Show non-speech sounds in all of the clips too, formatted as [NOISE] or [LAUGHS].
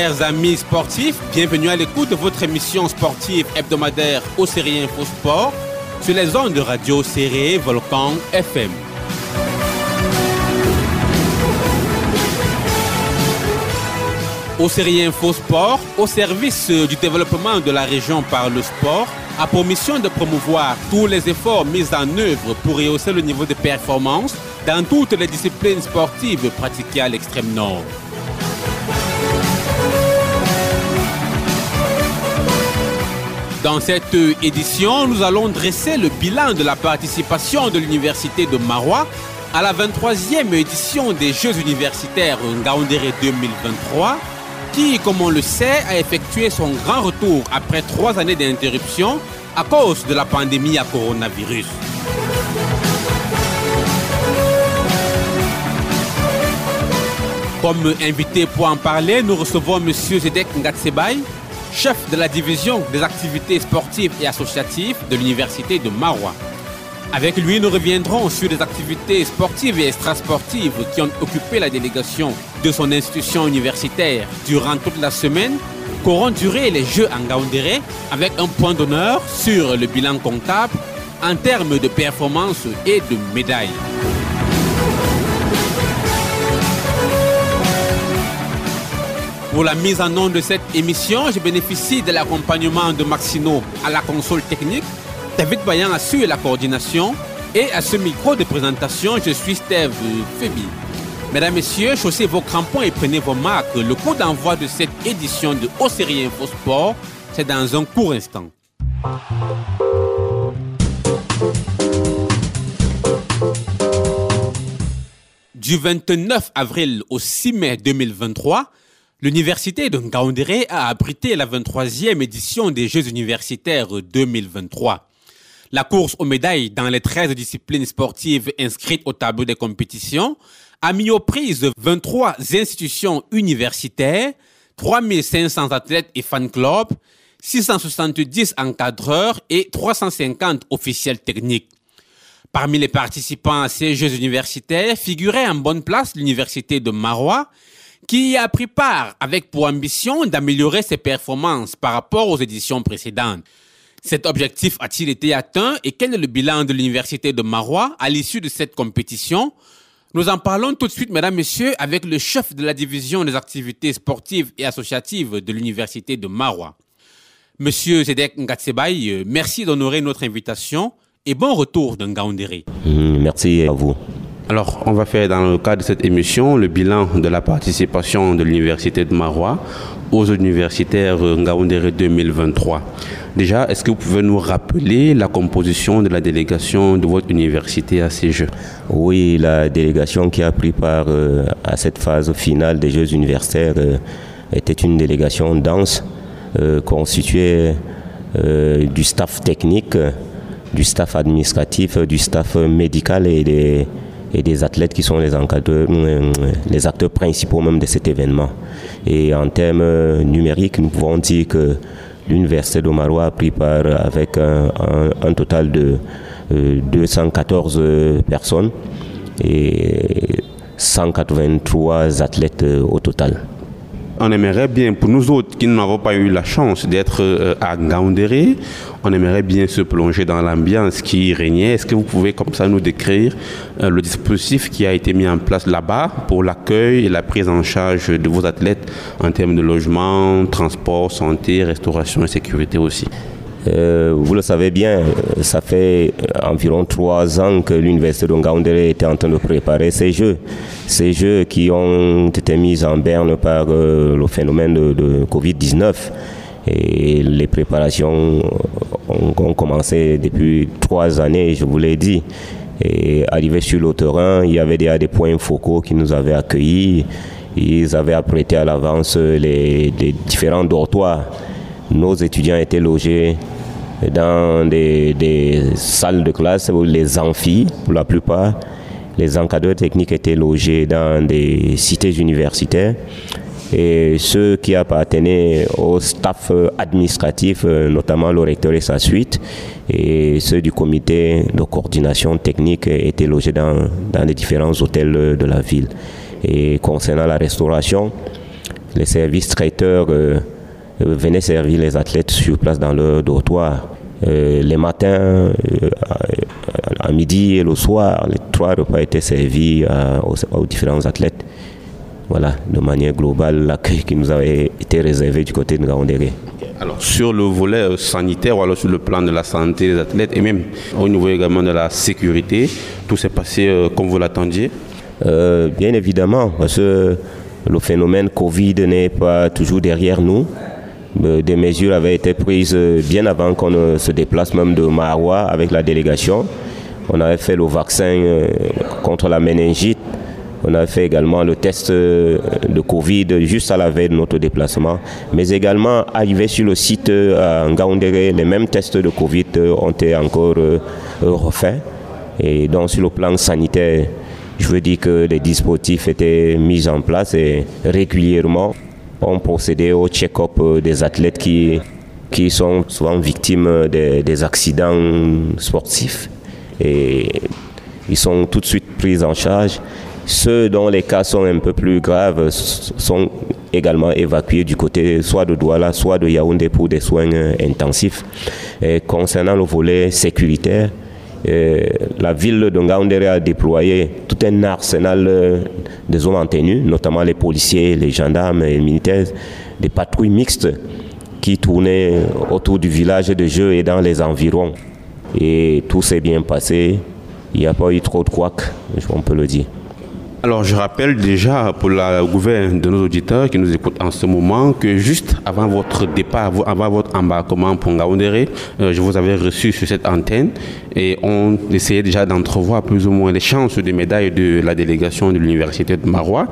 Chers amis sportifs, bienvenue à l'écoute de votre émission sportive hebdomadaire au Série Info Sport sur les ondes de radio Série Volcan FM. Au Série Info Sport, au service du développement de la région par le sport, a pour mission de promouvoir tous les efforts mis en œuvre pour rehausser le niveau de performance dans toutes les disciplines sportives pratiquées à l'extrême nord. Dans cette édition, nous allons dresser le bilan de la participation de l'Université de Marois à la 23e édition des Jeux universitaires Ngaoundéré 2023, qui, comme on le sait, a effectué son grand retour après trois années d'interruption à cause de la pandémie à coronavirus. Comme invité pour en parler, nous recevons M. Zedek Ngatsebay, chef de la division des activités sportives et associatives de l'Université de Marois. Avec lui, nous reviendrons sur les activités sportives et extrasportives qui ont occupé la délégation de son institution universitaire durant toute la semaine qu'auront duré les Jeux en Gaoundéré avec un point d'honneur sur le bilan comptable en termes de performance et de médailles. Pour la mise en onde de cette émission, je bénéficie de l'accompagnement de Maxino à la console technique. David Bayan assure la coordination et à ce micro de présentation, je suis Steve Febi. Mesdames, Messieurs, chaussez vos crampons et prenez vos marques. Le coup d'envoi de cette édition de Haut Série Info Sport, c'est dans un court instant. Du 29 avril au 6 mai 2023, L'université de Ngaoundéré a abrité la 23e édition des Jeux universitaires 2023. La course aux médailles dans les 13 disciplines sportives inscrites au tableau des compétitions a mis aux prises 23 institutions universitaires, 3500 athlètes et fan clubs, 670 encadreurs et 350 officiels techniques. Parmi les participants à ces Jeux universitaires figurait en bonne place l'université de Marois, qui a pris part avec pour ambition d'améliorer ses performances par rapport aux éditions précédentes. Cet objectif a-t-il été atteint et quel est le bilan de l'université de Marois à l'issue de cette compétition? Nous en parlons tout de suite, mesdames, messieurs, avec le chef de la division des activités sportives et associatives de l'université de Marois. Monsieur Zedek Ngatsebay, euh, merci d'honorer notre invitation et bon retour d'un. Mmh, merci à vous. Alors, on va faire dans le cadre de cette émission le bilan de la participation de l'Université de Marois aux universitaires Ngaoundéré 2023. Déjà, est-ce que vous pouvez nous rappeler la composition de la délégation de votre université à ces Jeux? Oui, la délégation qui a pris part euh, à cette phase finale des Jeux universitaires euh, était une délégation dense euh, constituée du staff technique, du staff administratif, du staff médical et des et des athlètes qui sont les euh, les acteurs principaux même de cet événement. Et en termes euh, numériques, nous pouvons dire que l'Université d'Omaroua a pris part avec un, total de 214 euh, personnes et 183 athlètes au total on aimerait bien, pour nous autres qui n'avons pas eu la chance d'être euh, à Gaoundéré, on aimerait bien se plonger dans l'ambiance qui régnait. Est-ce que vous pouvez comme ça nous décrire euh, le dispositif qui a été mis en place là-bas pour l'accueil et la prise en charge de vos athlètes en termes de logement, transport, santé, restauration et sécurité aussi? Euh, vous le savez bien, ça fait environ trois ans que l'université de Ngaoundéré était en train de préparer ces jeux. Ces jeux qui ont été mis en berne par euh, le phénomène de, Covid-19. Et les préparations ont, commencé depuis trois années, je vous l'ai dit. Et arrivé sur le terrain, il y avait déjà des points focaux qui nous avaient accueillis. Ils avaient apprêté à l'avance les différents dortoirs nos étudiants étaient logés dans des, salles de classe, les amphis pour la plupart. Les encadreurs techniques étaient logés dans des cités universitaires et ceux qui appartenaient au staff administratif, notamment le recteur et sa suite, et ceux du comité de coordination technique étaient logés dans, dans les différents hôtels de la ville. Et concernant la restauration, les services traiteurs venaient servir les athlètes sur place dans leur dortoir. les matins, à midi et le soir, les trois repas étaient servis aux, différents athlètes. Voilà, de manière globale, l'accueil qui nous avait été réservé du côté de Ngaondéré. Alors, sur le volet euh, sanitaire ou alors sur le plan de la santé des athlètes et même au niveau également de la sécurité, tout s'est passé euh, comme vous l'attendiez? Euh, Bien évidemment, parce que le phénomène Covid n'est pas toujours derrière nous. Des mesures avaient été prises bien avant qu'on se déplace même de Maroua avec la délégation. On avait fait le vaccin contre la méningite on a fait également le test euh, de Covid juste à la veille de notre déplacement. Mais également, arrivé sur le site euh, à Ngaoundéré, les mêmes tests de Covid euh, ont été encore refaits. Et donc, sur le plan sanitaire, je veux dire que les dispositifs étaient mis en place régulièrement, on procédait au check-up des athlètes qui, qui sont souvent victimes des, des accidents sportifs. Et ils sont tout de suite pris en charge. Ceux dont les cas sont un peu plus graves sont également évacués du côté soit de Douala, soit de Yaoundé pour des soins euh, intensifs. Concernant le volet sécuritaire, euh, la ville de Ngaoundéré a déployé tout un arsenal euh, de zones en tenue, notamment les policiers, les gendarmes et les militaires, des patrouilles mixtes qui tournaient autour du village de jeu et dans les environs. Et tout s'est bien passé. Il n'y a pas eu trop de couacs, on peut le dire. Alors je rappelle déjà pour la gouverne de nos auditeurs qui nous écoutent en ce moment que juste avant votre départ, avant votre embarquement pour Ngaoundéré, euh, je vous avais reçu sur cette antenne et on essayait déjà d'entrevoir plus ou moins les chances de médailles de la délégation de l'université de Marois.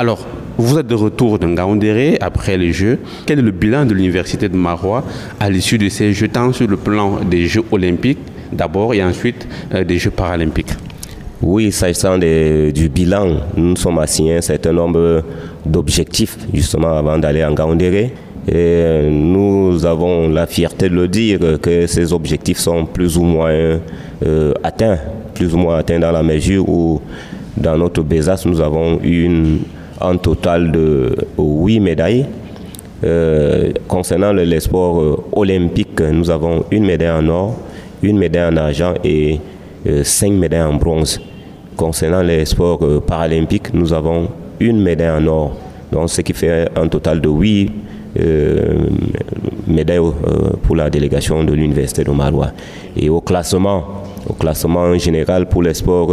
Alors vous êtes de retour de Ngaoundéré après les Jeux. Quel est le bilan de l'université de Marois à l'issue de ces Jeux, tant sur le plan des Jeux olympiques d'abord et ensuite euh, des Jeux paralympiques? Oui, s'agissant du bilan, nous sommes assignés un certain nombre d'objectifs justement avant d'aller en Gaoundéré. Et nous avons la fierté de le dire que ces objectifs sont plus ou moins euh, atteints, plus ou moins atteints dans la mesure où dans notre Bézas, nous avons eu un total de huit médailles. Euh, concernant les sports euh, olympiques, nous avons une médaille en or, une médaille en argent et cinq médailles en bronze. Concernant les sports euh, paralympiques, nous avons une médaille en or, donc ce qui fait un total de huit euh, médailles euh, pour la délégation de l'Université de Marois. Et au classement, au classement en général pour les sports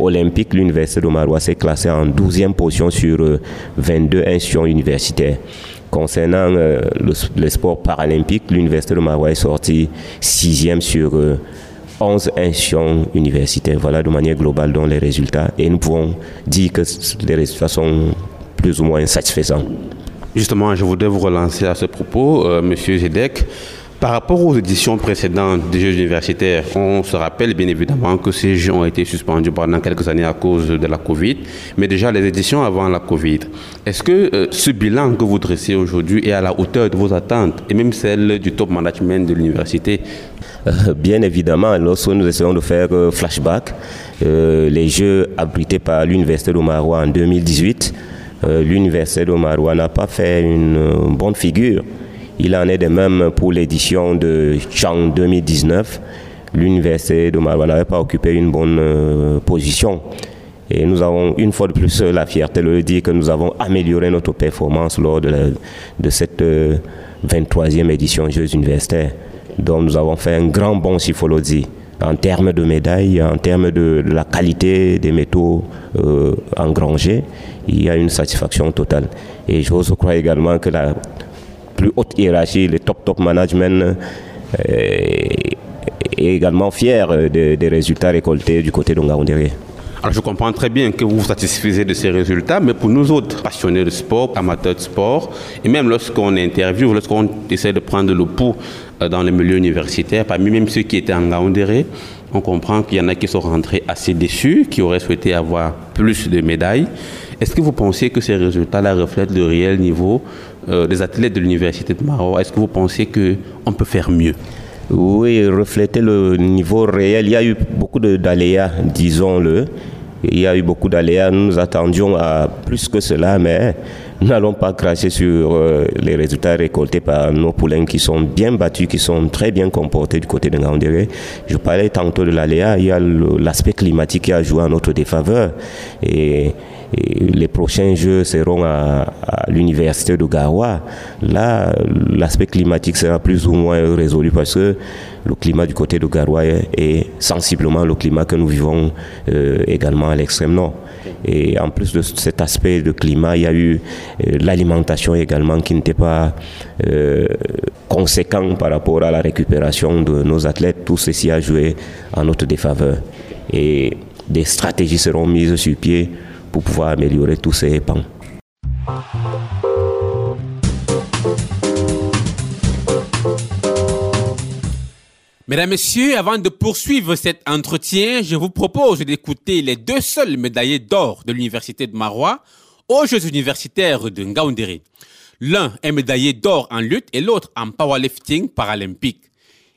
olympiques, l'Université de Marois s'est classée en 12e position sur 22 institutions universitaires. Concernant les sports paralympiques, l'Université de Marois est sortie 6e sur 11 institutions universitaires. Voilà de manière globale dans les résultats. Et nous pouvons dire que les résultats sont plus ou moins satisfaisants. Justement, je voudrais vous relancer à ce propos, euh, Monsieur Zedek. Par rapport aux éditions précédentes des Jeux universitaires, on se rappelle bien évidemment que ces Jeux ont été suspendus pendant quelques années à cause de la Covid, mais déjà les éditions avant la Covid. Est-ce que euh, ce bilan que vous dressez aujourd'hui est à la hauteur de vos attentes et même celle du top management de l'université bien évidemment, lorsque nous essayons de faire euh, flashback, euh, les Jeux abrités par l'Université de Marois en 2018, l'Université de n'a pas fait une bonne figure. Il en est de même pour l'édition de Chang 2019. L'Université de Marois n'avait pas occupé une bonne position. Et nous avons une fois de plus la fierté de le dire que nous avons amélioré notre performance lors de, de cette 23e édition Jeux universitaires. Donc nous avons fait un grand bond, s'il en termes de médailles, en termes de, la qualité des métaux euh, engrangés. Il y a une satisfaction totale. Et je crois également que la plus haute hiérarchie, le top top management, euh, est également fier des, résultats récoltés du côté de Ngaoundéré. Alors je comprends très bien que vous vous satisfaisez de ces résultats, mais pour nous autres passionnés de sport, amateurs de sport, et même lorsqu'on interviewe, lorsqu'on essaie de prendre le pouls dans les milieux universitaires, parmi même ceux qui étaient en Gaoundéré, on comprend qu'il y en a qui sont rentrés assez déçus, qui auraient souhaité avoir plus de médailles. Est-ce que vous pensez que ces résultats-là reflètent le réel niveau euh, des athlètes de l'université de Maroc Est-ce que vous pensez qu'on peut faire mieux? Oui, refléter le niveau réel. Il y a eu beaucoup d'aléas, disons-le. il y a eu beaucoup d'aléas. Nous nous attendions à plus que cela, mais n'allons pas cracher sur euh, les résultats récoltés par nos poulains qui sont bien battus, qui sont très bien comportés du côté de Ngaoundéré. Je parlais tantôt de l'aléa, il y a l'aspect climatique qui a joué en notre défaveur. Et, les prochains jeux seront à, l'université de Gawa. Là, l'aspect climatique sera plus ou moins résolu parce que le climat du côté de Garoua est, sensiblement le climat que nous vivons euh, également à l'extrême nord. Et en plus de cet aspect de climat, il y a eu euh, l'alimentation également qui n'était pas euh, conséquent par rapport à la récupération de nos athlètes. Tout ceci a joué en notre défaveur. Et des stratégies seront mises sur pied pour pouvoir améliorer tous ces pans. Mesdames, Messieurs, avant de poursuivre cet entretien, je vous propose d'écouter les deux seuls médaillés d'or de l'Université de Marois aux Jeux universitaires de Ngaoundéré. L'un est médaillé d'or en lutte et l'autre en powerlifting paralympique.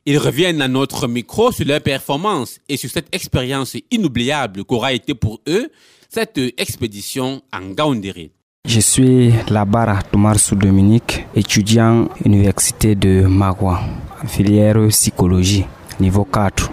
Ils reviennent à notre micro sur leur performance et sur cette expérience inoubliable qu'aura été pour eux cette expédition en Ngaoundéré. Je suis Labara Toumarsou Dominique, étudiant à l'université de Magua, filière psychologie, niveau 4.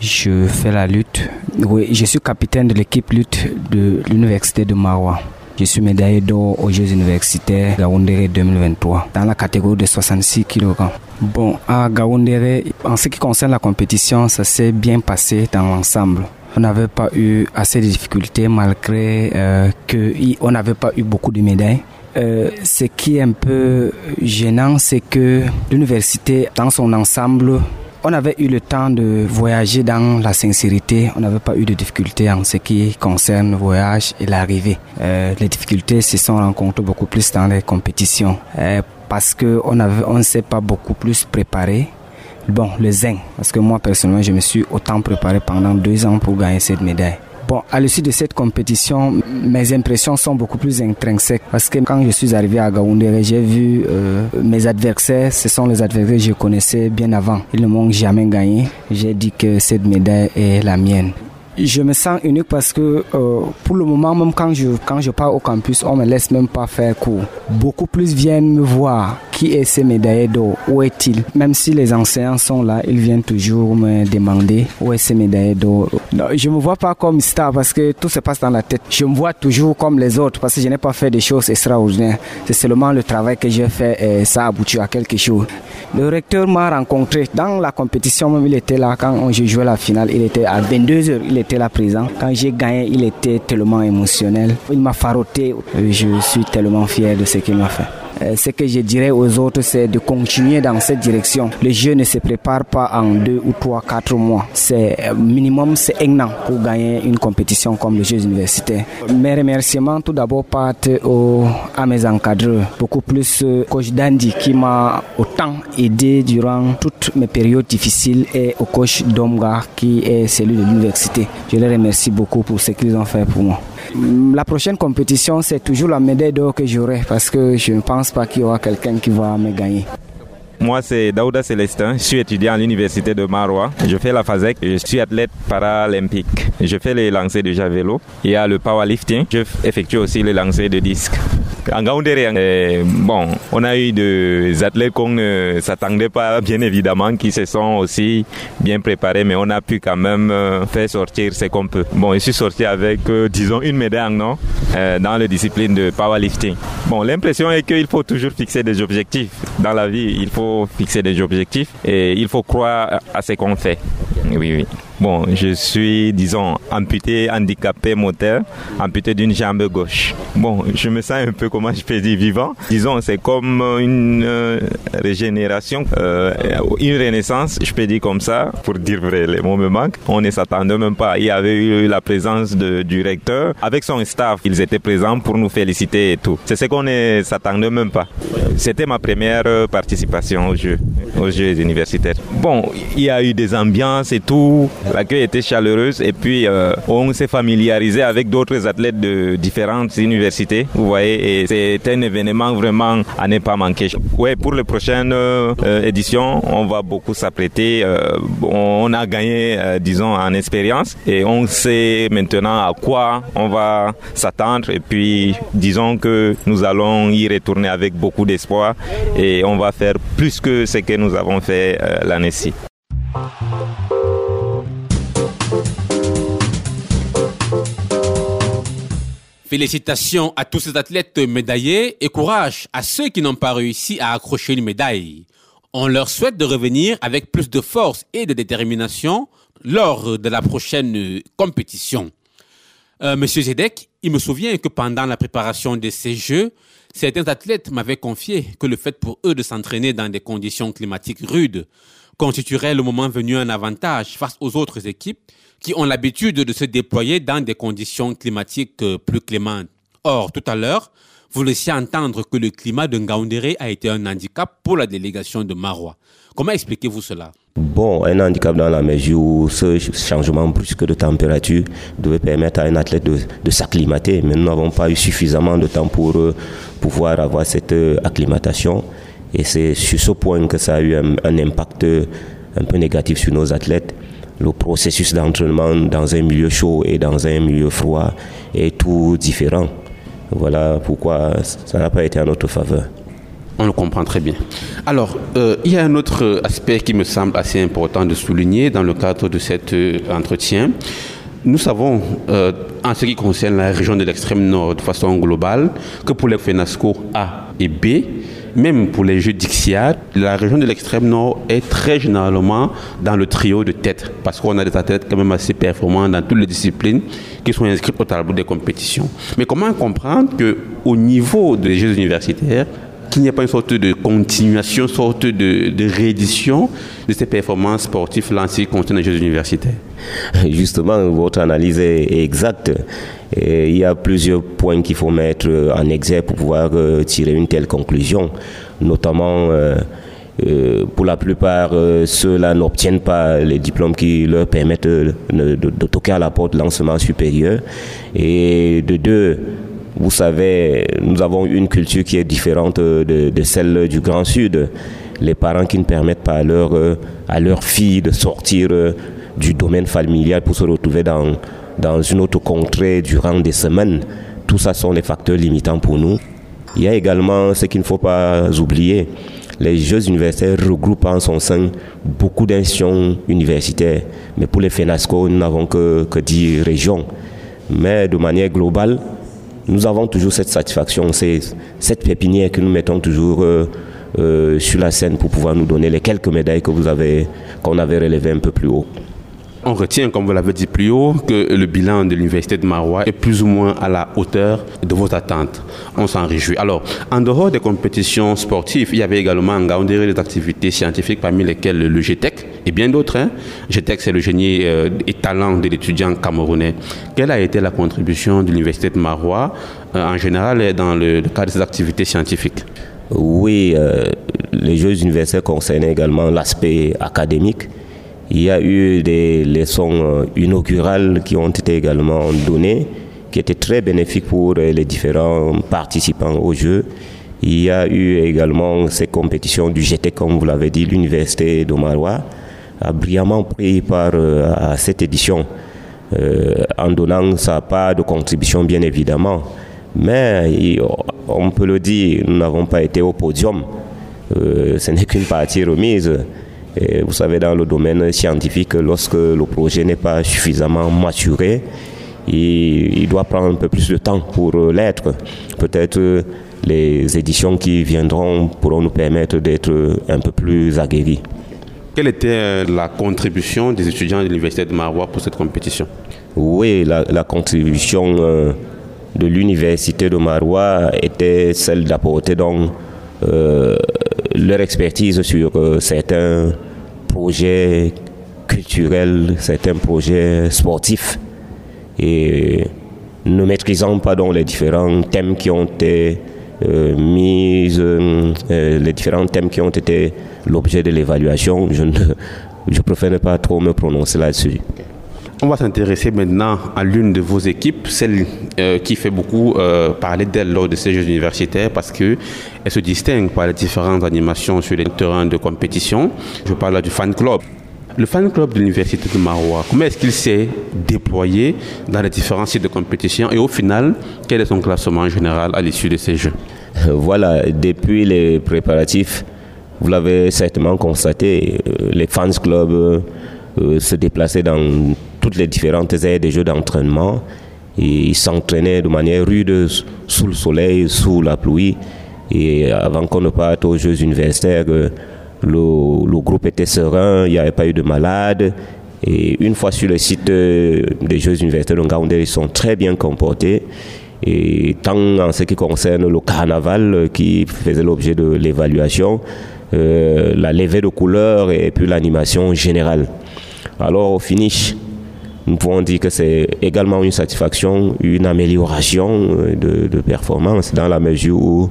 Je fais la lutte. Oui, je suis capitaine de l'équipe lutte de l'université de Magua. Je suis médaillé d'or aux Jeux universitaires Gaoundéré 2023 dans la catégorie de 66 kg. Bon, à Gaoundéré, en ce qui concerne la compétition, ça s'est bien passé dans l'ensemble on n'avait pas eu assez de difficultés malgré euh, qu'on n'avait pas eu beaucoup de médailles. Euh, ce qui est un peu gênant, c'est que l'université, dans son ensemble, on avait eu le temps de voyager dans la sincérité. On n'avait pas eu de difficultés en ce qui concerne le voyage et l'arrivée. Euh, les difficultés se sont rencontrées beaucoup plus dans les compétitions euh, parce qu'on on ne s'est pas beaucoup plus préparé Bon, le zinc, parce que moi personnellement, je me suis autant préparé pendant deux ans pour gagner cette médaille. Bon, à l'issue de cette compétition, mes impressions sont beaucoup plus intrinsèques parce que quand je suis arrivé à Gaoundéré, j'ai vu euh, mes adversaires, ce sont les adversaires que je connaissais bien avant. Ils ne m'ont jamais gagné. J'ai dit que cette médaille est la mienne je me sens unique parce que euh, pour le moment, même quand je, quand je pars au campus, on me laisse même pas faire cours. Beaucoup plus viennent me voir. Qui est ce médaillé d'or Où est-il? Même si les enseignants sont là, ils viennent toujours me demander où est ce médaillé d'or. Je me vois pas comme star parce que tout se passe dans la tête. Je me vois toujours comme les autres parce que je n'ai pas fait des choses extraordinaires. C'est seulement le travail que j'ai fait et ça aboutit à quelque chose. Le recteur m'a rencontré dans la compétition, même il était là quand j'ai joué la finale. Il était à 22 h il là présent. Quand j'ai gagné, il était tellement émotionnel. Il m'a faroté. Je suis tellement fier de ce qu'il m'a fait. Euh, ce que je dirais aux autres, c'est de continuer dans cette direction. Les jeux ne se préparent pas en deux ou trois, quatre mois. C'est euh, minimum, c'est un an pour gagner une compétition comme les Jeux universitaires. Mes remerciements tout d'abord partent à mes encadreurs, beaucoup plus euh, coach Dandy qui m'a autant aidé durant toutes mes périodes difficiles et au coach Domga qui est celui de l'université. Je les remercie beaucoup pour ce qu'ils ont fait pour moi. La prochaine compétition, c'est toujours la médaille d'or que j'aurai parce que je ne pense pas qu'il y aura quelqu'un qui va me gagner. Moi, c'est Daouda Célestin. Je suis étudiant à l'université de Marois. Je fais la FASEC. Je suis athlète paralympique. Je fais les lancers de javelot. Il y a le powerlifting. Je effectue aussi les lancers de disques. En Gaoundéré, euh, bon, on a eu des athlètes qu'on ne s'attendait pas, bien évidemment, qui se sont aussi bien préparés, mais on a pu quand même euh, faire sortir ce qu'on peut. Bon, je suis sorti avec, euh, disons, une médaille en or dans la discipline de powerlifting. Bon, l'impression est qu'il faut toujours fixer des objectifs. Dans la vie, il faut fixer des objectifs et il faut croire à ce qu'on fait. Oui, oui. Bon, je suis, disons, amputé, handicapé moteur, amputé d'une jambe gauche. Bon, je me sens un peu, comment je peux dire, vivant. Disons, c'est comme une euh, régénération, euh, une renaissance, je peux dire comme ça, pour dire vrai, les mots me manquent. On ne s'attendait même pas. Il y avait eu la présence de, du recteur avec son staff. Ils étaient présents pour nous féliciter et tout. C'est ce qu'on ne s'attendait même pas. C'était ma première participation au jeu. aux Jeux universitaires. Bon, il y a eu des ambiances et tout, l'accueil était chaleureux et puis euh, on s'est familiarisé avec d'autres athlètes de différentes universités, vous voyez, et c'est un événement vraiment à ne pas manquer. Ouais, pour les prochaines euh, éditions, on va beaucoup s'apprêter. Euh, on a gagné, disons, en expérience et on sait maintenant à quoi on va s'attendre et puis disons que nous allons y retourner avec beaucoup d'espoir et on va faire plus que ce que nous avons fait l'année-ci. Félicitations à tous ces athlètes médaillés et courage à ceux qui n'ont pas réussi à accrocher une médaille. On leur souhaite de revenir avec plus de force et de détermination lors de la prochaine compétition. Euh, Monsieur Zedek, il me souvient que pendant la préparation de ces Jeux, certains athlètes m'avaient confié que le fait pour eux de s'entraîner dans des conditions climatiques rudes constituerait le moment venu un avantage face aux autres équipes qui ont l'habitude de se déployer dans des conditions climatiques euh, plus clémentes. Or, tout à l'heure, vous laissiez entendre que le climat de Ngaoundéré a été un handicap pour la délégation de Marois. Comment expliquez-vous cela? Bon, un handicap dans la mesure où ce changement brusque de température devait permettre à un athlète de, s'acclimater, mais nous n'avons pas eu suffisamment de temps pour euh, pouvoir avoir cette euh, acclimatation. Et c'est sur ce point que ça a eu un, un impact un peu négatif sur nos athlètes le processus d'entraînement dans un milieu chaud et dans un milieu froid est tout différent. Voilà pourquoi ça n'a pas été à notre faveur. On le comprend très bien. Alors, euh, il y a un autre aspect qui me semble assez important de souligner dans le cadre de cet euh, entretien. Nous savons, euh, en ce qui concerne la région de l'extrême nord de façon globale, que pour les FENASCO A et B, même pour les jeux d'Ixiad, la région de l'extrême nord est très généralement dans le trio de tête, parce qu'on a des athlètes quand même assez performants dans toutes les disciplines qui sont inscrites au tableau des compétitions. Mais comment comprendre qu'au niveau des jeux universitaires, qu'il n'y ait pas une sorte de continuation, sorte de, réédition de ces performances sportives lancées contre les Jeux universitaires Justement, votre analyse est exacte. il y a plusieurs points qu'il faut mettre en exergue pour pouvoir euh, tirer une telle conclusion, notamment euh, euh, pour la plupart, ceux-là n'obtiennent pas les diplômes qui leur permettent de, de toquer à la porte de l'enseignement supérieur. Et de deux, vous savez, nous avons une culture qui est différente de, celle du Grand Sud. Les parents qui ne permettent pas à leur, à leur fille de sortir euh, du domaine familial pour se retrouver dans, dans une autre contrée durant des semaines. Tout ça sont des facteurs limitants pour nous. Il y a également ce qu'il ne faut pas oublier. Les Jeux universitaires regroupent en son sein beaucoup d'institutions universitaires. Mais pour les FENASCO, nous n'avons que, que 10 régions. Mais de manière globale, nous avons toujours cette satisfaction, cette pépinière que nous mettons toujours euh, euh, sur la scène pour pouvoir nous donner les quelques médailles que vous avez, qu'on avait relevées un peu plus haut. On retient, comme vous l'avez dit plus haut, que le bilan de l'Université de Marois est plus ou moins à la hauteur de vos attentes. On s'en réjouit. Alors, en dehors des compétitions sportives, il y avait également en des activités scientifiques, parmi lesquelles le GTEC et bien d'autres. Hein. GTEC, c'est le génie euh, et talent de l'étudiant camerounais. Quelle a été la contribution de l'Université de Marois, euh, en général, dans le, cadre de ces activités scientifiques? Oui, euh, les Jeux universitaires concernaient également l'aspect académique il y a eu des leçons euh, inaugurales qui ont été également données, qui étaient très bénéfiques pour euh, les différents participants au jeu. Il y a eu également ces compétitions du GT, comme vous l'avez dit, l'Université de Marois a brillamment pris part euh, à cette édition, en donnant sa part de contribution, bien évidemment. Mais on peut le dire, nous n'avons pas été au podium. ce n'est qu'une partie remise vous savez, dans le domaine scientifique, lorsque le projet n'est pas suffisamment maturé, il, doit prendre un peu plus de temps pour l'être. Peut-être les éditions qui viendront pourront nous permettre d'être un peu plus aguerris. Quelle était la contribution des étudiants de l'Université de Marois pour cette compétition? Oui, la, contribution euh, de l'Université de Marois était celle d'apporter donc euh, leur expertise sur euh, certains projets culturels, certains projets sportifs. Et ne maîtrisant pas donc les différents thèmes qui ont été mis les différents thèmes qui ont été l'objet de l'évaluation. Je préfère ne pas trop me prononcer là-dessus. On va s'intéresser maintenant à l'une de vos équipes, celle euh, qui fait beaucoup euh, parler d'elle lors de ces Jeux universitaires parce qu'elle se distingue par les différentes animations sur les terrains de compétition. Je parle du fan club. Le fan club de l'Université de Marois, comment est-ce qu'il s'est déployé dans les différents sites de compétition et au final, quel est son classement en général à l'issue de ces Jeux? Voilà, depuis les préparatifs, vous l'avez certainement constaté, euh, les fans clubs se déplaçaient dans les différentes aires des jeux d'entraînement. Ils s'entraînaient de manière rude sous le soleil, sous la pluie. Et avant qu'on ne parte aux Jeux universitaires, le, le groupe était serein, il n'y avait pas eu de malades. Et une fois sur le site des Jeux universitaires de Ngaoundé, ils sont très bien comportés. Et tant en ce qui concerne le carnaval qui faisait l'objet de l'évaluation, euh, la levée de couleurs et puis l'animation générale. Alors au finish, nous pouvons dire que c'est également une satisfaction, une amélioration euh, de, performance dans la mesure où,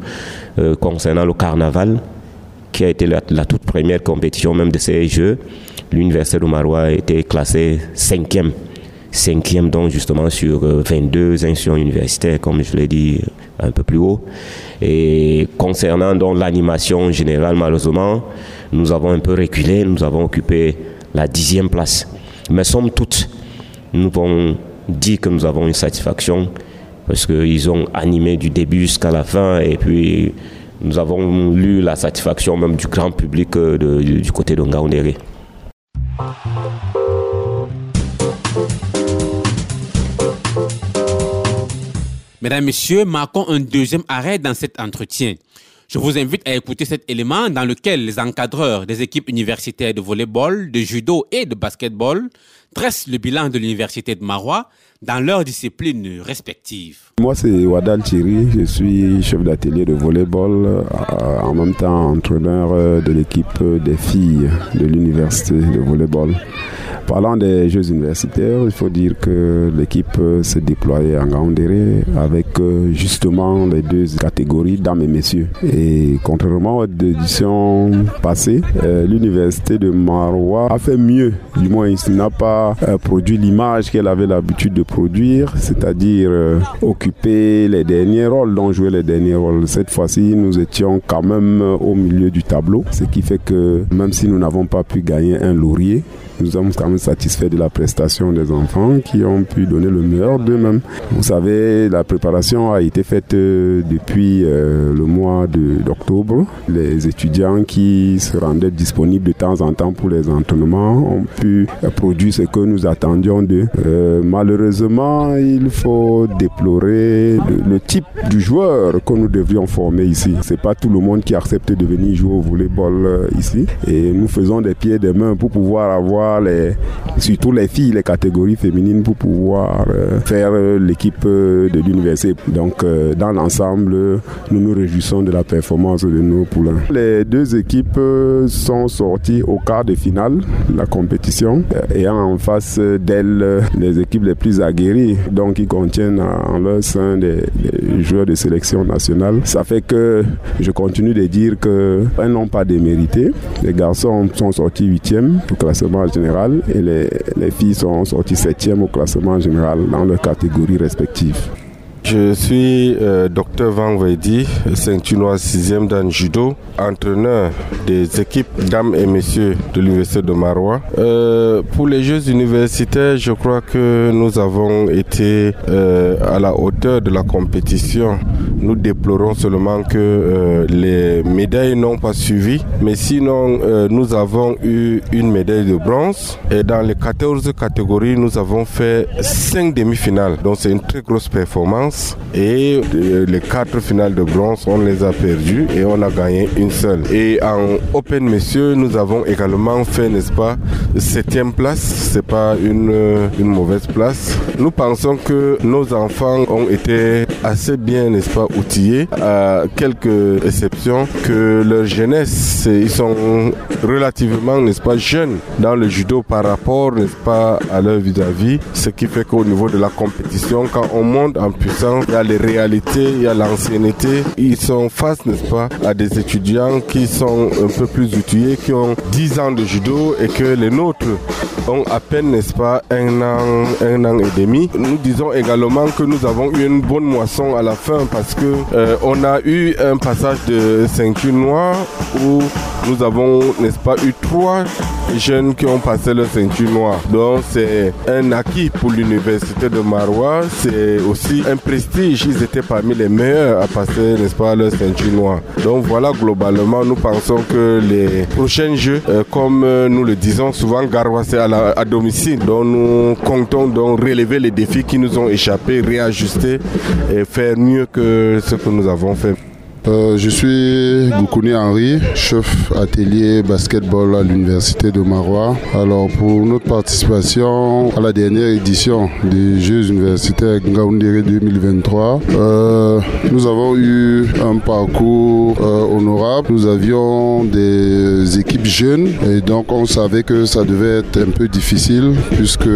euh, concernant le carnaval, qui a été la, toute première compétition même de ces Jeux, l'Université de Marois a été classée cinquième. Cinquième donc justement sur 22 euh, institutions universitaires, comme je l'ai dit un peu plus haut. Et concernant donc l'animation générale, malheureusement, nous avons un peu reculé, nous avons occupé la dixième place. Mais somme toute, nous pouvons dire que nous avons une satisfaction parce qu'ils ont animé du début jusqu'à la fin et puis nous avons lu la satisfaction même du grand public euh, du côté de Ngaoundéré. Mesdames, Messieurs, marquons un deuxième arrêt dans cet entretien. Je vous invite à écouter cet élément dans lequel les encadreurs des équipes universitaires de volleyball, de judo et de basketball dressent le bilan de l'université de Marois dans leurs disciplines respectives. Moi, c'est Wadal Thierry. Je suis chef d'atelier de volleyball, euh, en même temps entraîneur euh, de l'équipe des filles de l'université de volleyball. Parlant des Jeux universitaires, il faut dire que l'équipe s'est déployée en Gaoundéré avec euh, justement les deux catégories, dames et messieurs. Et contrairement aux éditions passées, l'université de Marois a fait mieux. Du moins, il n'a pas produit l'image qu'elle avait l'habitude de produire, c'est-à-dire occuper les derniers rôles, dont jouer les derniers rôles. Cette fois-ci, nous étions quand même au milieu du tableau, ce qui fait que même si nous n'avons pas pu gagner un laurier, nous sommes quand même satisfaits de la prestation des enfants qui ont pu donner le meilleur d'eux-mêmes. Vous savez, la préparation a été faite euh, depuis euh, le mois d'octobre. Les étudiants qui se rendaient disponibles de temps en temps pour les entraînements ont pu produire ce que nous attendions d'eux. Euh, malheureusement, il faut déplorer le, type du joueur que nous devions former ici. C'est pas tout le monde qui accepte de venir jouer au volleyball ici. Et nous faisons des pieds et des mains pour pouvoir avoir surtout les filles, les catégories féminines pour pouvoir euh, faire euh, l'équipe euh, de l'université. Donc dans l'ensemble, nous nous réjouissons de la performance de nos poulains. Les deux équipes sont sorties au quart de finale de la compétition, ayant en face d'elles les équipes les plus aguerries, donc qui contiennent en leur sein des, joueurs de sélection nationale. Ça fait que je continue de dire qu'elles n'ont pas démérité. Les garçons sont sortis huitièmes au classement et les, les filles sont sorties septième au classement général dans leurs catégories respectives. Je suis euh, docteur Van Wedi, ceinture noire 6e dans judo, entraîneur des équipes dames et messieurs de l'université de Marois. Euh, pour les Jeux universitaires, je crois que nous avons été euh, à la hauteur de la compétition. Nous déplorons seulement que les médailles n'ont pas suivi, mais sinon nous avons eu une médaille de bronze et dans les 14 catégories, nous avons fait 5 demi-finales. Donc c'est une très grosse performance et les quatre finales de bronze, on les a perdues et on a gagné une seule. Et en Open Messieurs, nous avons également fait, n'est-ce pas, septième place. C'est pas une, une mauvaise place. Nous pensons que nos enfants ont été assez bien, n'est-ce pas, outillés, à quelques exceptions, que leur jeunesse, ils sont relativement, n'est-ce pas, jeunes dans le judo par rapport rapport, n'est-ce pas, à leur vis-à-vis, ce qui fait qu'au niveau de la compétition, quand on monte en puissance, il y a les réalités, il y a l'ancienneté. Ils sont face, n'est-ce pas, à des étudiants qui sont un peu plus outillés, qui ont 10 ans de judo et que les nôtres ont à peine, n'est-ce pas, un an, un an et demi. Nous disons également que nous avons eu une bonne moisson à la fin parce que euh, on a eu un passage de ceinture noire où nous avons, n'est-ce pas, eu trois jeunes qui ont passé leur ceinture noire. Donc c'est un acquis pour l'université de Marois. C'est aussi un prestige. Ils étaient parmi les meilleurs à passer, n'est-ce pas, leur ceinture noire. Donc voilà, globalement, nous pensons que les prochains jeux, euh, comme euh, nous le disons souvent, Garoua c'est à, à domicile. Donc nous comptons donc relever les défis qui nous ont échappé, réajuster et faire mieux que ce que nous avons fait. Euh, je suis Goukouni Henri, chef atelier basketball à l'université de Marois. Alors pour notre participation à la dernière édition des Jeux universitaires Ngaoundéré 2023, euh, nous avons eu un parcours euh, honorable. Nous avions des équipes jeunes et donc on savait que ça devait être un peu difficile puisque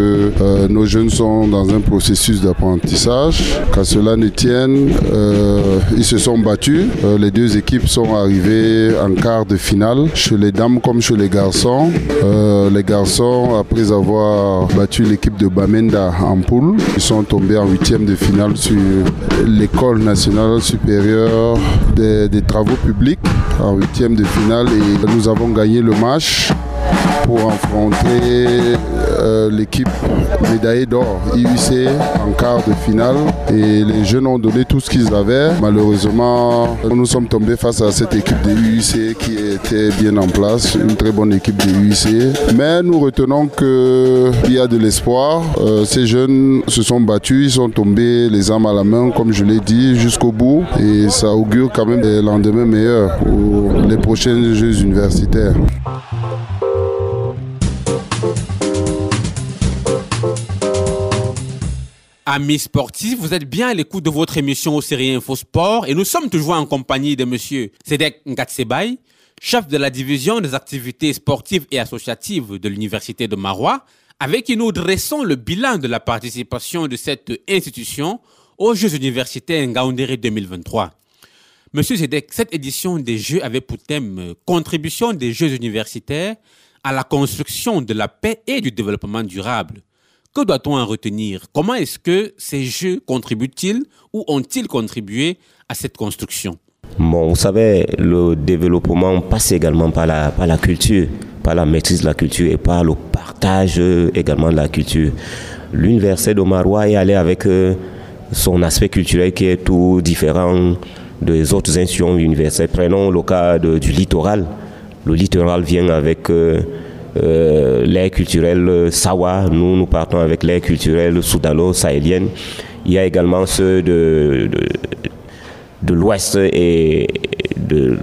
nos jeunes sont dans un processus d'apprentissage. Qu'à cela ne tienne, ils se sont battus euh, les deux équipes sont arrivées en quart de finale, chez les dames comme chez les garçons. Euh, les garçons, après avoir battu l'équipe de Bamenda en poule, ils sont tombés en huitième de finale sur l'école nationale supérieure des, des travaux publics. En huitième de finale et nous avons gagné le match pour affronter euh, l'équipe médaillée d'or IUC en quart de finale. Et les jeunes ont donné tout ce qu'ils avaient. Malheureusement, nous sommes tombés face à cette équipe de IUC qui était bien en place, une très bonne équipe de IUC. Mais nous retenons qu'il y a de l'espoir. Euh, ces jeunes se sont battus, ils sont tombés les armes à la main, comme je l'ai dit, jusqu'au bout. Et ça augure quand même des lendemains meilleurs pour les prochains Jeux universitaires. Amis sportifs, vous êtes bien à l'écoute de votre émission au série Info Sport et nous sommes toujours en compagnie de monsieur Cédric Ngatsebay, chef de la division des activités sportives et associatives de l'Université de Marois, avec qui nous dressons le bilan de la participation de cette institution aux Jeux universitaires Ngaoundéré 2023. Monsieur Zedek, cette édition des Jeux avait pour thème Contribution des Jeux universitaires à la construction de la paix et du développement durable. Que doit-on en retenir? Comment est-ce que ces jeux contribuent-ils ou ont-ils contribué à cette construction? Bon, vous savez, le développement passe également par la, par la culture, par la maîtrise de la culture et par le partage également de la culture. L'université de Marois est allée avec euh, son aspect culturel qui est tout différent des autres institutions universitaires. Prenons le cas du littoral. Le littoral vient avec... Euh, euh, l'air culturel euh, Sawa, nous nous partons avec l'air culturel soudano-sahélienne. Il y a également ceux de, de, l'ouest et de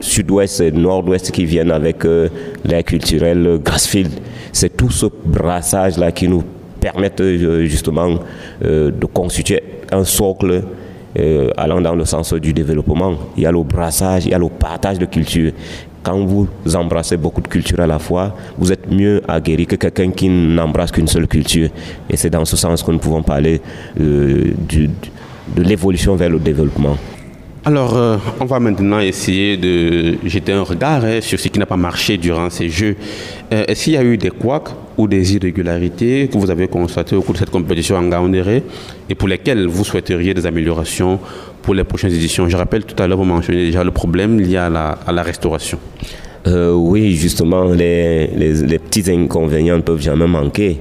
sud-ouest et nord-ouest qui viennent avec euh, l'air culturel Grassfield. C'est tout ce brassage-là qui nous permettent justement de constituer un socle allant dans le sens du développement. Il y a le brassage, il y a le partage de culture quand vous embrassez beaucoup de cultures à la fois, vous êtes mieux aguerri que quelqu'un qui n'embrasse qu'une seule culture. Et c'est dans ce sens que nous pouvons parler euh, de l'évolution vers le développement. Alors, euh, on va maintenant essayer de jeter un regard hein, sur ce qui n'a pas marché durant ces Jeux. Euh, est-ce qu'il y a eu des couacs ou des irrégularités que vous avez constatées au cours de cette compétition en Gaoundéré et pour lesquelles vous souhaiteriez des améliorations pour les prochaines éditions Je rappelle tout à l'heure, vous mentionnez déjà le problème lié à la, restauration. Euh, oui, justement, les, les, petits inconvénients ne peuvent jamais manquer.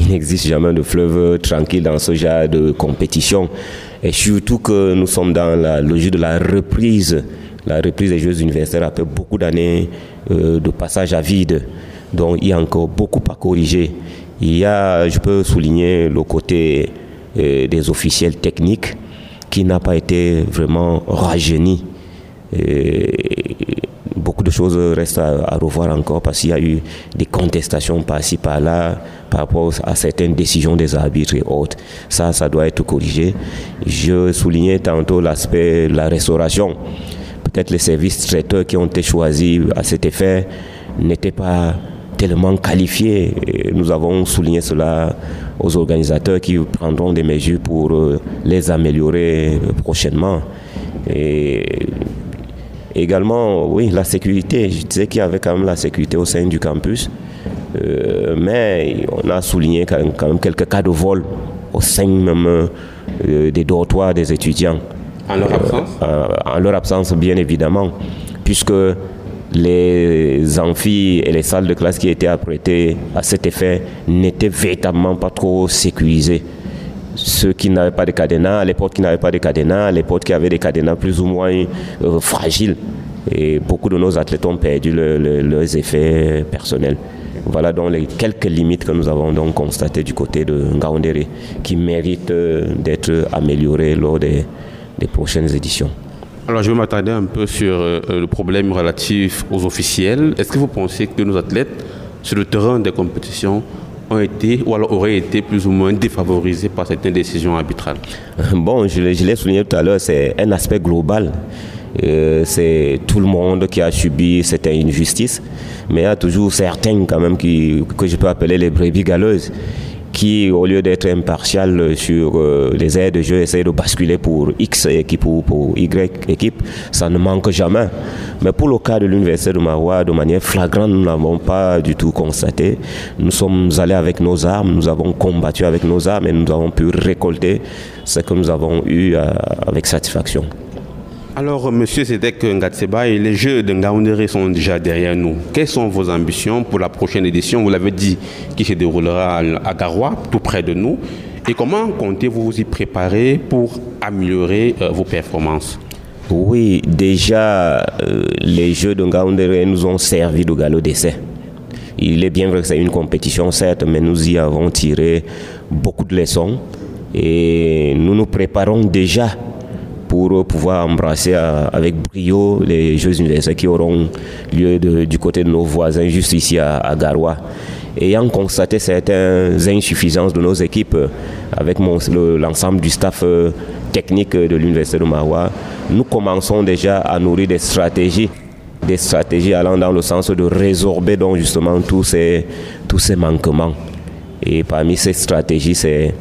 Il n'existe jamais de fleuve tranquille dans ce genre de compétition. Et surtout que nous sommes dans la logique de la reprise. La reprise des Jeux universitaires après beaucoup d'années euh, de passage à vide. Donc il y a encore beaucoup à corriger. Il y a, je peux souligner le côté euh, des officiels techniques qui n'a pas été vraiment rajeuni. Beaucoup de choses restent à, revoir encore parce qu'il y a eu des contestations par-ci par-là par rapport à certaines décisions des arbitres et autres. Ça, ça doit être corrigé. Je soulignais tantôt l'aspect de la restauration. Peut-être les services traiteurs qui ont été choisis à cet effet n'étaient pas tellement qualifiés. nous avons souligné cela aux organisateurs qui prendront des mesures pour euh, les améliorer prochainement. Et également, oui, la sécurité. Je disais qu'il y avait quand même la sécurité au sein du campus. Euh, mais on a souligné quand même, quelques cas de vol au sein même euh, des dortoirs des étudiants. En leur absence? En leur absence, bien évidemment, puisque les amphis et les salles de classe qui étaient apprêtées à cet effet n'étaient véritablement pas trop sécurisées. Ceux qui n'avaient pas de cadenas, les portes qui n'avaient pas de cadenas, les portes qui avaient des cadenas plus ou moins euh, fragiles. Et beaucoup de nos athlètes ont perdu leurs effets personnels. Voilà donc les quelques limites que nous avons donc constatées du côté de Ngaoundéré qui méritent euh, d'être améliorées lors des prochaines éditions. Alors je vais m'attarder un peu sur euh, le problème relatif aux officiels. Est-ce que vous pensez que nos athlètes sur le terrain des compétitions ont été ou alors auraient été plus ou moins défavorisés par certaines décisions arbitrales? [LAUGHS] Bon, je l'ai souligné tout à l'heure, c'est un aspect global. Euh, c'est tout le monde qui a subi cette injustice, mais il y a toujours certains quand même qui, que je peux appeler les brebis galeuses qui, au lieu d'être impartial sur euh, les aides de jeu, essaie de basculer pour X équipe ou pour Y équipe. Ça ne manque jamais. Mais pour le cas de l'Université de Marois, de manière flagrante, nous n'avons pas du tout constaté. Nous sommes allés avec nos armes, nous avons combattu avec nos armes et nous avons pu récolter ce que nous avons eu euh, avec satisfaction. Alors, Monsieur Zedek Ngatseba, les Jeux de Ngaoundéré sont déjà derrière nous. Quelles sont vos ambitions pour la prochaine édition? Vous l'avez dit, qui se déroulera à Garoua, tout près de nous. Et comment comptez-vous vous y préparer pour améliorer euh, vos performances? Oui, déjà, euh, les Jeux de Ngaoundéré nous ont servi de galop d'essai. Il est bien vrai que c'est une compétition, certes, mais nous y avons tiré beaucoup de leçons et nous nous préparons déjà pour pouvoir embrasser euh, avec brio les Jeux universels qui auront lieu du côté de nos voisins juste ici à, Garoua. Ayant constaté certaines insuffisances de nos équipes euh, avec l'ensemble du staff euh, technique de l'Université de Marois, nous commençons déjà à nourrir des stratégies des stratégies allant dans le sens de résorber donc justement tous ces, tous ces manquements. Et parmi ces stratégies, c'est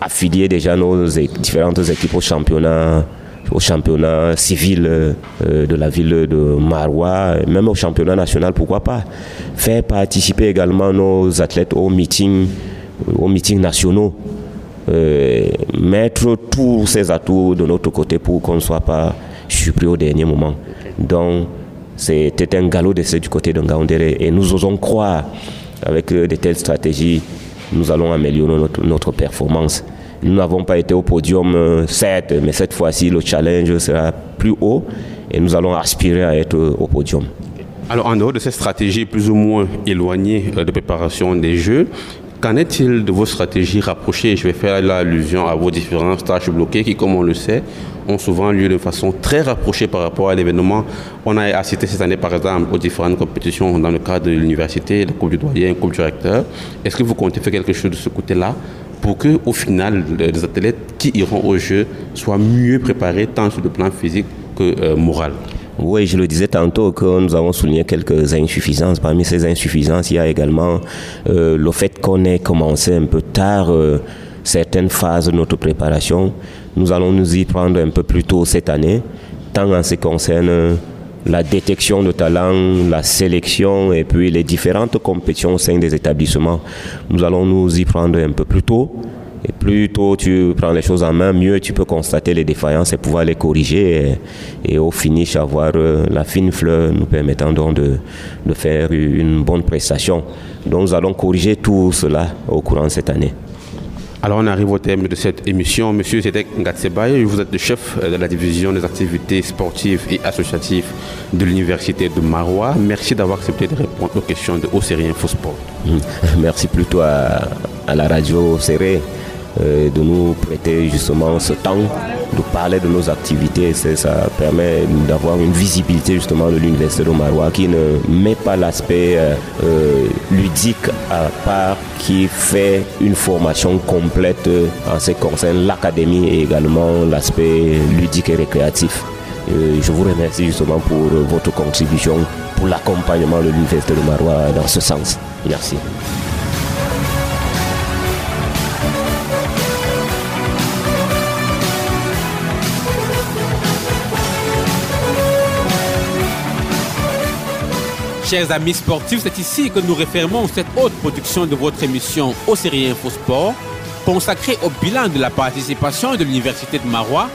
affilier déjà nos différentes équipes au championnat au championnat civil euh, de la ville de Marois, même au championnat national, pourquoi pas. Faire participer également nos athlètes aux meetings, aux meetings nationaux. Euh, mettre tous ces atouts de notre côté pour qu'on ne soit pas surpris au dernier moment. Donc, c'était un galop d'essai du côté de Ngaoundéré et nous osons croire, avec de telles stratégies, nous allons améliorer notre performance. Nous n'avons pas été au podium, euh, certes, mais cette fois-ci, le challenge sera plus haut et nous allons aspirer à être au podium. Alors, en dehors de cette stratégie plus ou moins éloignée euh, de préparation des Jeux, Qu'en est-il de vos stratégies rapprochées? Je vais faire l'allusion à vos différents tâches bloquées qui, comme on le sait, ont souvent lieu de façon très rapprochée par rapport à l'événement. On a assisté cette année, par exemple, aux différentes compétitions dans le cadre de l'université, la Coupe du doyen, la Coupe du recteur. Est-ce que vous comptez faire quelque chose de ce côté-là pour que, au final, les athlètes qui iront au jeu soient mieux préparés tant sur le plan physique que euh, moral. Oui, je le disais tantôt que nous avons souligné quelques insuffisances. Parmi ces insuffisances, il y a également euh, le fait qu'on ait commencé un peu tard euh, certaines phases de notre préparation. Nous allons nous y prendre un peu plus tôt cette année, tant en ce qui concerne la détection de talents, la sélection et puis les différentes compétitions au sein des établissements. Nous allons nous y prendre un peu plus tôt. Et plus tôt tu prends les choses en main, mieux tu peux constater les défaillances et pouvoir les corriger et, au finish avoir euh, la fine fleur nous permettant donc de, de faire une bonne prestation. Donc nous allons corriger tout cela au courant de cette année. Alors on arrive au terme de cette émission. Monsieur Zedek Ngatsebay, vous êtes le chef de la division des activités sportives et associatives de l'Université de Marois. Merci d'avoir accepté de répondre aux questions de Océrien Sport. [LAUGHS] Merci plutôt à, à la radio Serré euh, de nous prêter justement ce temps de parler de nos activités. Ça permet d'avoir une visibilité justement de l'Université de Marois qui ne met pas l'aspect euh, euh, ludique à part, qui fait une formation complète en ce qui concerne l'académie et également l'aspect ludique et récréatif. je vous remercie justement pour votre contribution, pour l'accompagnement de l'Université de Marois dans ce sens. Merci. Chers amis sportifs, c'est ici que nous refermons cette haute production de votre émission au série Info Sport, consacrée au bilan de la participation de l'Université de Marois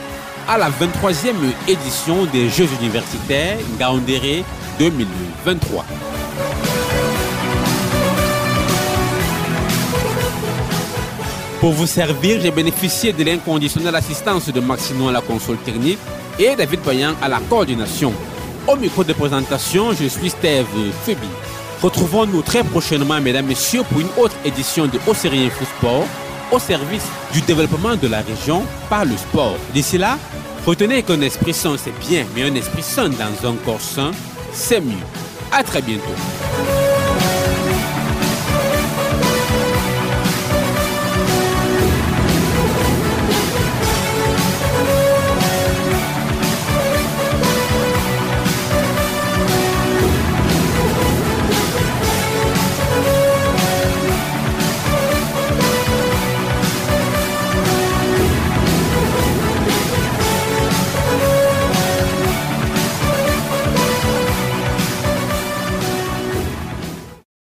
à la 23e édition des Jeux universitaires Gaoundéré 2023. Pour vous servir, j'ai bénéficié de l'inconditionnelle assistance de Maxino à la console technique et David à la coordination. Au micro de présentation, je suis Steve Febi. Retrouvons-nous très prochainement, mesdames, messieurs, pour une autre édition de Océrie Info Sport au service du développement de la région par le sport. D'ici là, retenez qu'un esprit sain, c'est bien, mais un esprit sain dans un corps sain, c'est mieux. À très bientôt.